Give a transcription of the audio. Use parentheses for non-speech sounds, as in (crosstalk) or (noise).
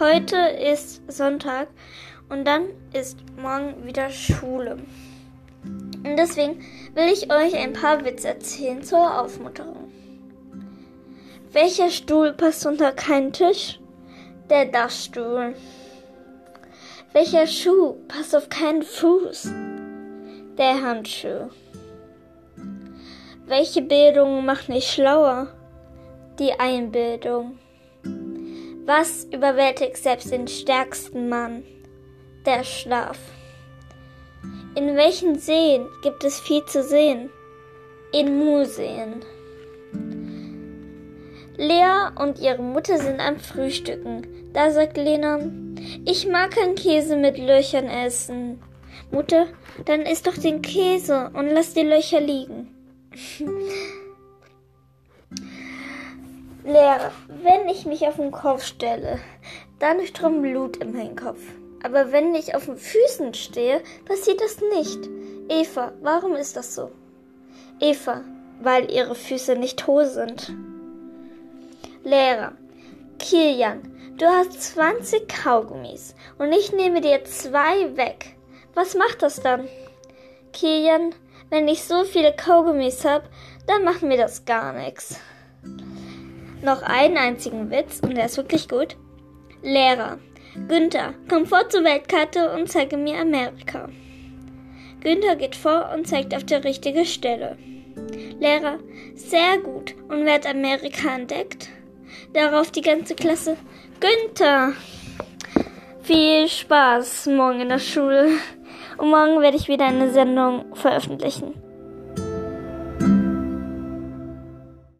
Heute ist Sonntag und dann ist morgen wieder Schule. Und deswegen will ich euch ein paar Witze erzählen zur Aufmunterung. Welcher Stuhl passt unter keinen Tisch? Der Dachstuhl. Welcher Schuh passt auf keinen Fuß? Der Handschuh. Welche Bildung macht nicht schlauer? Die Einbildung. Was überwältigt selbst den stärksten Mann? Der Schlaf. In welchen Seen gibt es viel zu sehen? In Museen. Lea und ihre Mutter sind am Frühstücken. Da sagt Lena, ich mag keinen Käse mit Löchern essen. Mutter, dann isst doch den Käse und lass die Löcher liegen. (laughs) Lehrer, wenn ich mich auf den Kopf stelle, dann strömt Blut in meinen Kopf. Aber wenn ich auf den Füßen stehe, passiert das nicht. Eva, warum ist das so? Eva, weil ihre Füße nicht hohl sind. Lehrer, Kilian, du hast 20 Kaugummis und ich nehme dir zwei weg. Was macht das dann? Kilian, wenn ich so viele Kaugummis habe, dann macht mir das gar nichts. Noch einen einzigen Witz und der ist wirklich gut. Lehrer, Günther, komm vor zur Weltkarte und zeige mir Amerika. Günther geht vor und zeigt auf die richtige Stelle. Lehrer, sehr gut. Und wer hat Amerika entdeckt? Darauf die ganze Klasse. Günther! Viel Spaß morgen in der Schule. Und morgen werde ich wieder eine Sendung veröffentlichen.